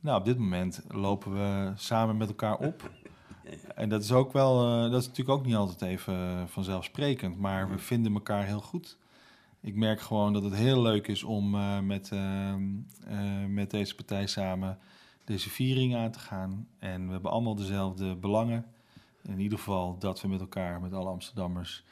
Nou, op dit moment lopen we samen met elkaar op. <laughs> En dat is ook wel, eh, dat is natuurlijk ook niet altijd even eh, vanzelfsprekend, maar we vinden elkaar heel goed. Ik merk gewoon dat het heel leuk is om eh, met, ehm, eh, met deze partij samen deze viering aan te gaan. En we hebben allemaal dezelfde belangen. In ieder geval dat we met elkaar, met alle Amsterdammers,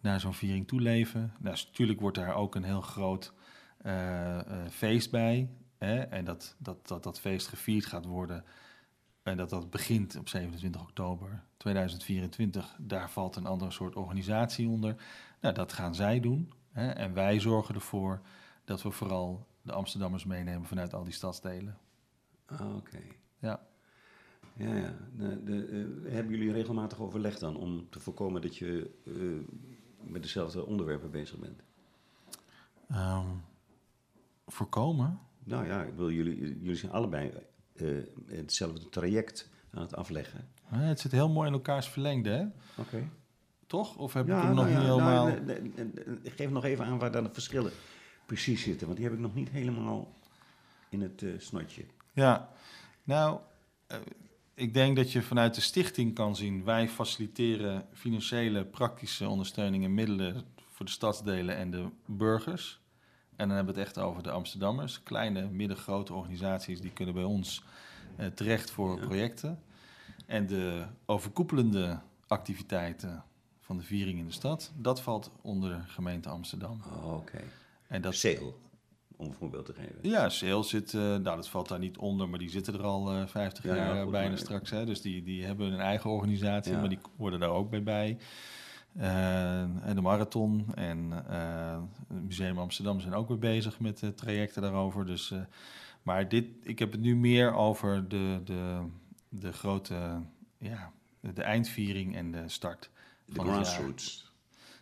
naar zo'n viering toeleven. Nou, s- natuurlijk wordt daar ook een heel groot eh, feest bij. Hè? En dat, dat, dat dat feest gevierd gaat worden. En dat dat begint op 27 oktober 2024. Daar valt een andere soort organisatie onder. Nou, dat gaan zij doen. Hè? En wij zorgen ervoor dat we vooral de Amsterdammers meenemen vanuit al die stadsdelen. Ah, oké. Ja. Ja, ja. De, de, eh, hebben jullie regelmatig overleg dan om te voorkomen dat je eh, met dezelfde onderwerpen bezig bent? Ehm, voorkomen? Nou ja, ik wil jullie, jullie zijn allebei eh, hetzelfde traject aan het afleggen. Het zit heel mooi in elkaars verlengde, hè? Oké. Toch? Of heb ik Ja, hem nog nou niet helemaal... nou, nee, nee, geef nog even aan waar dan de verschillen precies zitten, want die heb ik nog niet helemaal in het eh, snotje. Ja, nou, eh, ik denk dat je vanuit de stichting kan zien... wij faciliteren financiële, praktische ondersteuning en middelen... voor de stadsdelen en de burgers. En dan hebben we het echt over de Amsterdammers. Kleine, middengrote organisaties die kunnen bij ons eh, terecht voor Ja. projecten. En de overkoepelende activiteiten van de viering in de stad... dat valt onder de gemeente Amsterdam. Oh, Oké. En dat, Sale, om een voorbeeld te geven. ja, sales zit, eh, nou dat valt daar niet onder, maar die zitten er al eh 50 Ja, ja, jaar goed, bijna maar- straks. Hè? Dus die, die hebben een eigen organisatie, Ja. maar die worden daar ook bij bij. Eh, en de marathon en eh, het Museum Amsterdam zijn ook weer bezig met eh, trajecten daarover. Dus, eh, maar dit, ik heb het nu meer over de, de, de grote ja, de eindviering en de start De grassroots.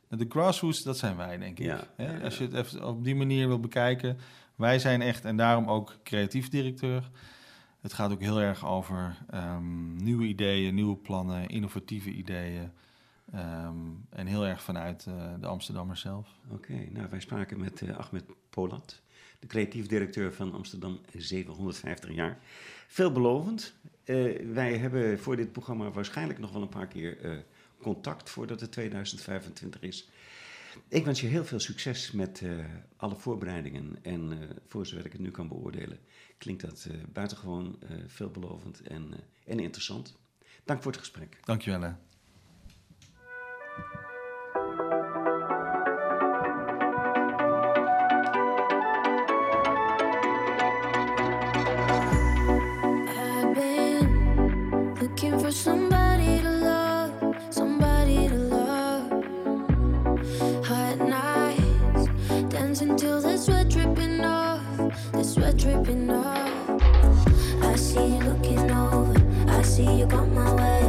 De grassroots, dat zijn wij, denk ik. Ja, Hè? ja, ja. Als je het even op die manier wil bekijken. Wij zijn echt, en daarom ook creatief directeur. Het gaat ook heel erg over ehm, nieuwe ideeën, nieuwe plannen, innovatieve ideeën. Ehm, en heel erg vanuit eh, de Amsterdammers zelf. Oké, nou wij spraken met eh, Ahmed Polat, de creatief directeur van Amsterdam 750 jaar. Veelbelovend. Eh, wij hebben voor dit programma waarschijnlijk nog wel een paar keer contact voordat het 2025 is. Ik wens je heel veel succes met eh, alle voorbereidingen. En eh, voor zover ik het nu kan beoordelen, klinkt dat eh, buitengewoon veelbelovend en, en interessant. Dank voor het gesprek. Dankjewel. Hè. See you got my way.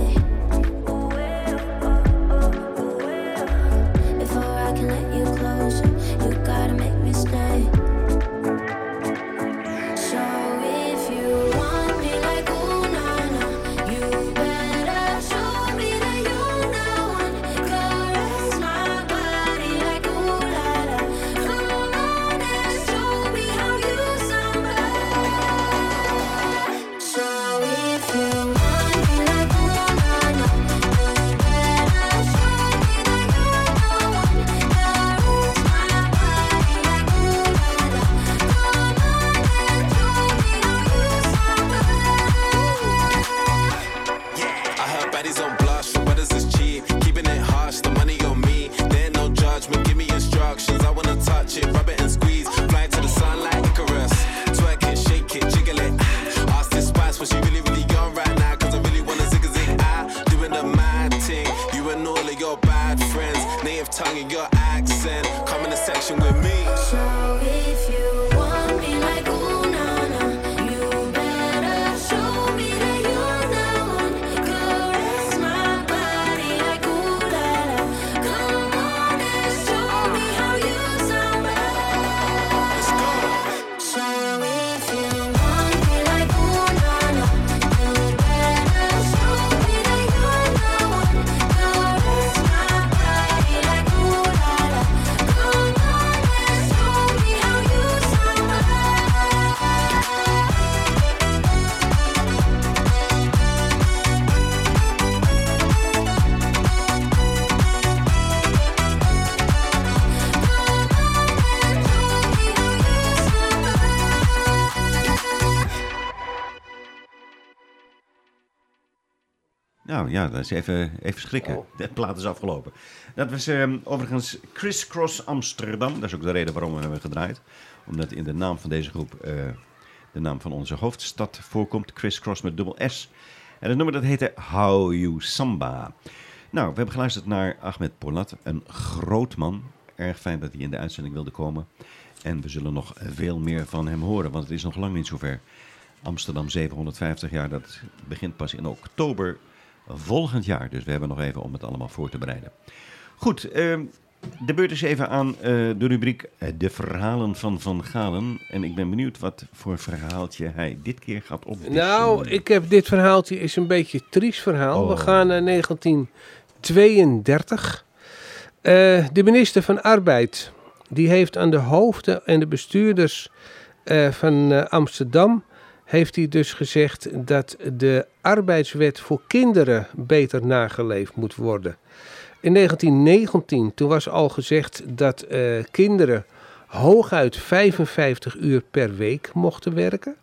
Ja, dat is even, even schrikken. De plaat is afgelopen. Dat was ehm, overigens Criss Cross Amsterdam. Dat is ook de reden waarom we hebben gedraaid. Omdat in de naam van deze groep eh, de naam van onze hoofdstad voorkomt. Criss Cross met dubbel S. En het nummer dat heette How You Samba. Nou, we hebben geluisterd naar Ahmed Polat, een groot man. Erg fijn dat hij in de uitzending wilde komen. En we zullen nog veel meer van hem horen, want het is nog lang niet zover. Amsterdam 750 jaar, dat begint pas in oktober volgend jaar. Dus we hebben nog even om het allemaal voor te bereiden. Goed, ehm, de beurt is even aan eh, de rubriek eh, De Verhalen van Van Galen. En ik ben benieuwd wat voor verhaaltje hij dit keer gaat opdischen. Nou, ik heb dit verhaaltje is een beetje een triest verhaal. We Oh. gaan naar 1932. Eh, de minister van Arbeid, die heeft aan de hoofden en de bestuurders van Amsterdam, heeft hij dus gezegd dat de arbeidswet voor kinderen beter nageleefd moet worden. In 1919, toen was al gezegd dat eh, kinderen hooguit 55 uur per week mochten werken.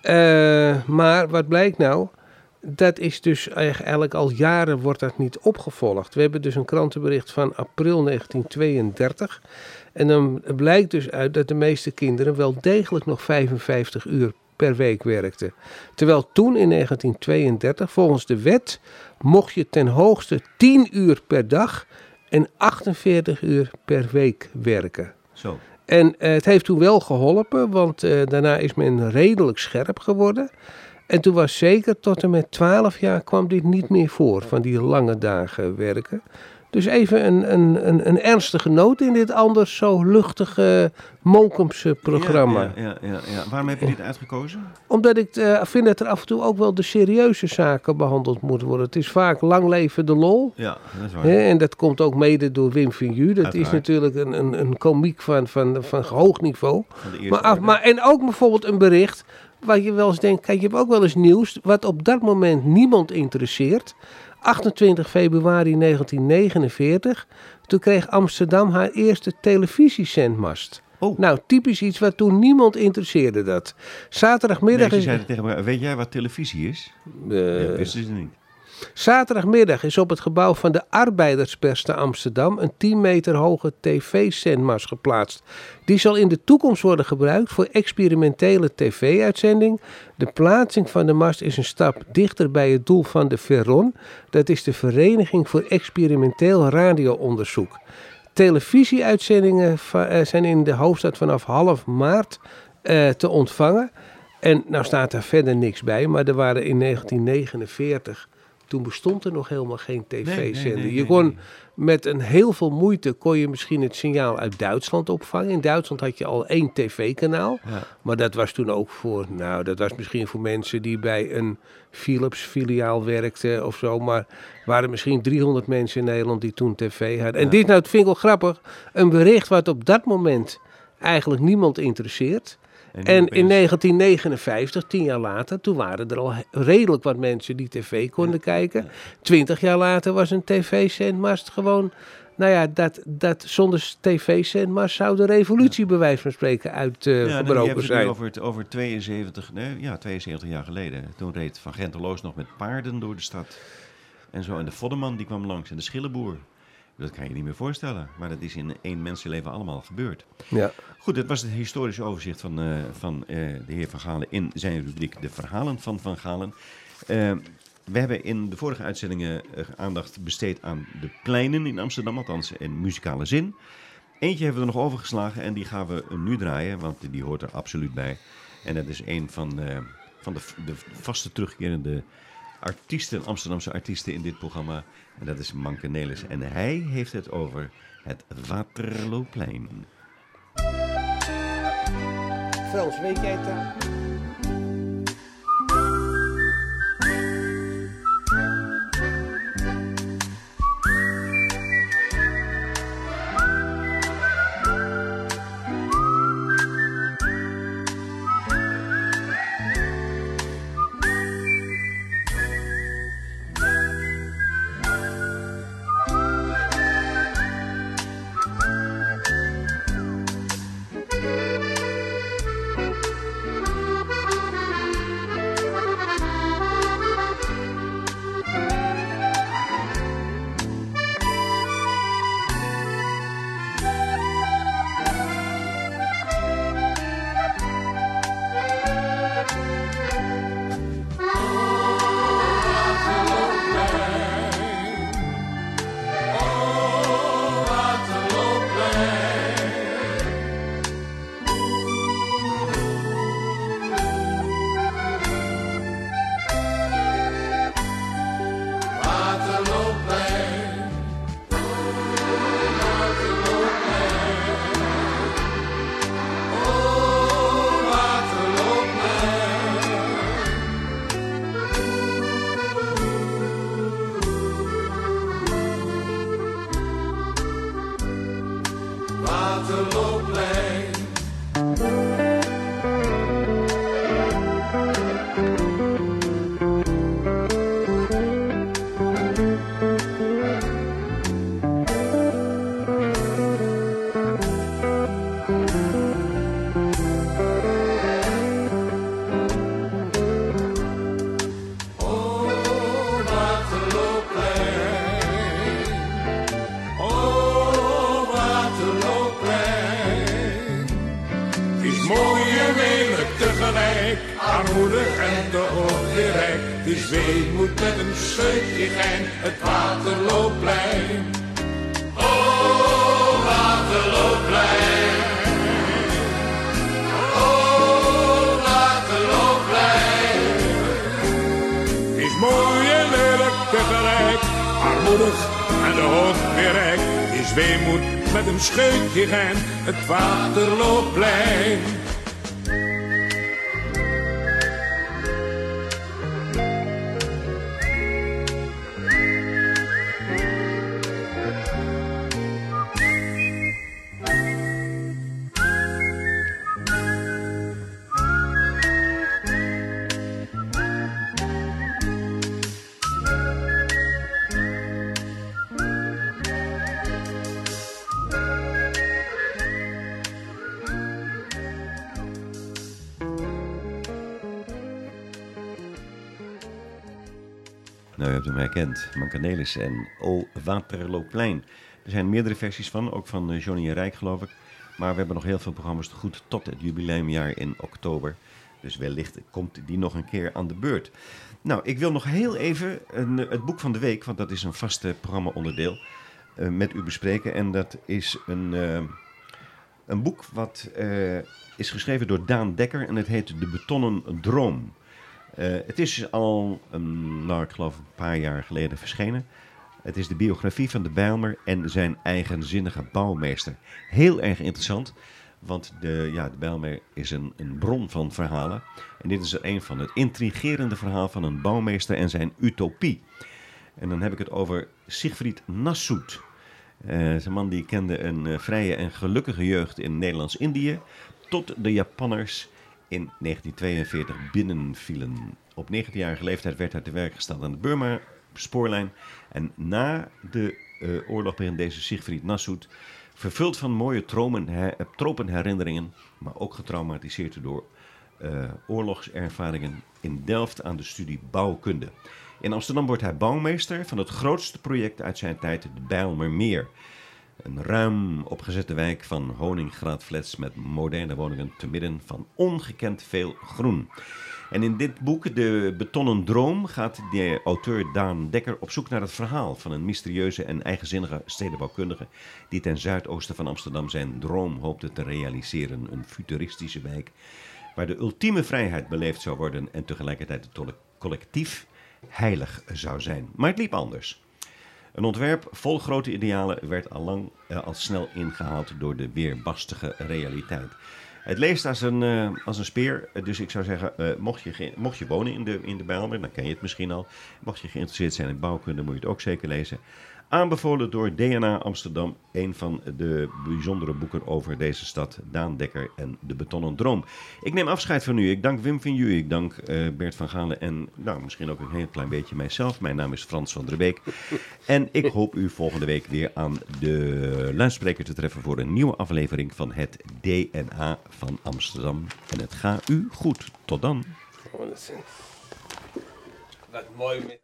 Eh, maar wat blijkt nou? Dat is dus eigenlijk al jaren wordt dat niet opgevolgd. We hebben dus een krantenbericht van april 1932. En dan blijkt dus uit dat de meeste kinderen wel degelijk nog 55 uur per week werkten. Terwijl toen in 1932 volgens de wet mocht je ten hoogste 10 uur per dag en 48 uur per week werken. Zo. En eh, het heeft toen wel geholpen, want eh, daarna is men redelijk scherp geworden. En toen was zeker tot en met 12 jaar kwam dit niet meer voor, van die lange dagen werken. Dus even een, een, een, een ernstige noot in dit anders zo luchtige Monkumse programma. Ja, ja, ja, ja. Waarom heb je dit uitgekozen? Omdat ik eh, vind dat er af en toe ook wel de serieuze zaken behandeld moeten worden. Het is vaak lang leven de lol. Ja, dat is waar. Hè, en dat komt ook mede door Wim Vignu. Dat is natuurlijk een, een, een komiek van, van, van hoog niveau. Van Maar, af, maar, en ook bijvoorbeeld een bericht waar je wel eens denkt... Kijk, je hebt ook wel eens nieuws wat op dat moment niemand interesseert. 28 februari 1949. Toen kreeg Amsterdam haar eerste televisiezendmast. Oh. Nou, typisch iets wat toen niemand interesseerde dat. Zaterdagmiddag Nee, ze zeiden tegen elkaar, weet jij wat televisie is? Eh, ja, wisten ze niet. Zaterdagmiddag is op het gebouw van de Arbeiderspers te Amsterdam een 10 meter hoge tv-zendmast geplaatst. Die zal in de toekomst worden gebruikt voor experimentele tv-uitzending. De plaatsing van de mast is een stap dichter bij het doel van de Veron. Dat is de Vereniging voor Experimenteel Radioonderzoek. Televisieuitzendingen eh, zijn in de hoofdstad vanaf half maart eh, te ontvangen. En nou staat daar verder niks bij, maar er waren in 1949, toen bestond er nog helemaal geen tv-zender. nee, nee, je kon met een heel veel moeite kon je misschien het signaal uit Duitsland opvangen. In Duitsland had je al één tv-kanaal, Ja. maar dat was toen ook voor, nou dat was misschien voor mensen die bij een Philips-filiaal werkten of zo, maar waren misschien 300 mensen in Nederland die toen tv hadden. En dit nou, het vind ik wel grappig, een bericht wat op dat moment eigenlijk niemand interesseert. En in opeens- 1959, tien jaar later, toen waren er al redelijk wat mensen die tv konden kijken. Twintig jaar later was een tv-zendmast gewoon... Nou ja, dat, dat zonder tv-zendmast zou de revolutie bij wijze van spreken Ja, nou, je uitgebroken hebt het nu zijn. over, het- over 72, nee, ja, 72 jaar geleden. Toen reed Van Genteloos nog met paarden door de stad. En zo. En de Vodderman die kwam langs en de Schillenboer. Dat kan je niet meer voorstellen. Maar dat is in één mensenleven allemaal gebeurd. Ja. Goed, dit was het historische overzicht van, eh, van eh, de heer Van Galen in zijn rubriek De Verhalen van Van Galen. Eh, we hebben in de vorige uitzendingen aandacht besteed aan de pleinen in Amsterdam, althans in muzikale zin. Eentje hebben we er nog overgeslagen en die gaan we nu draaien, want die hoort er absoluut bij. En dat is een van, van de, de vaste terugkerende artiesten, Amsterdamse artiesten in dit programma. En dat is Manke Nelis. En hij heeft het over het Waterlooplein. Frans, weet herkend. Mancanelis en O Waterloopplein. Er zijn meerdere versies van, ook van eh, Johnny en Rijk geloof ik. Maar we hebben nog heel veel programma's te goed tot het jubileumjaar in oktober. Dus wellicht komt die nog een keer aan de beurt. Nou, ik wil nog heel even een, eh, het boek van de week, want dat is een vaste programma-onderdeel, eh, met u bespreken. En dat is een, een boek wat is geschreven door Daan Dekker en het heet De Betonnen Droom. Eh, het is al, een, nou, ik geloof een paar jaar geleden verschenen. Het is de biografie van de Bijlmer en zijn eigenzinnige bouwmeester. Heel erg interessant, want de, ja, de Bijlmer is een, een bron van verhalen. En dit is er een van. Het intrigerende verhaal van een bouwmeester en zijn utopie. En dan heb ik het over Siegfried Nassoud. Eh, zijn man die kende een eh, vrije en gelukkige jeugd in Nederlands-Indië. Tot de Japanners in 1942 binnenvielen. Op 19-jarige leeftijd werd hij te werk gesteld aan de Burma-spoorlijn. En na de eh, oorlog begint deze Siegfried Nassoud, vervuld van mooie tropen, her, tropenherinneringen, maar ook getraumatiseerd door eh, oorlogservaringen in Delft aan de studie bouwkunde. In Amsterdam wordt hij bouwmeester van het grootste project uit zijn tijd, de Bijlmermeer. Een ruim opgezette wijk van honingraadflats met moderne woningen te midden van ongekend veel groen. En in dit boek, De Betonnen Droom, gaat de auteur Daan Dekker op zoek naar het verhaal van een mysterieuze en eigenzinnige stedenbouwkundige die ten zuidoosten van Amsterdam zijn droom hoopte te realiseren. Een futuristische wijk waar de ultieme vrijheid beleefd zou worden en tegelijkertijd het collectief heilig zou zijn. Maar het liep anders. Een ontwerp vol grote idealen werd allang eh, al snel ingehaald door de weerbastige realiteit. Het leest als een, eh, als een speer, dus ik zou zeggen, eh, mocht, je mocht je wonen in de, in de Bijlmer, dan ken je het misschien al. Mocht je geïnteresseerd zijn in bouwkunde, moet je het ook zeker lezen. Aanbevolen door DNA Amsterdam, een van de bijzondere boeken over deze stad, Daan Dekker en de Betonnen Droom. Ik neem afscheid van u. Ik dank Wim van Ju, ik dank eh, Bert van Galen en nou, misschien ook een heel klein beetje mijzelf. Mijn naam is Frans van der Beek. <laughs> En ik hoop u volgende week weer aan de luidspreker te treffen voor een nieuwe aflevering van het DNA van Amsterdam. En het gaat u goed. Tot dan. Wat mooi met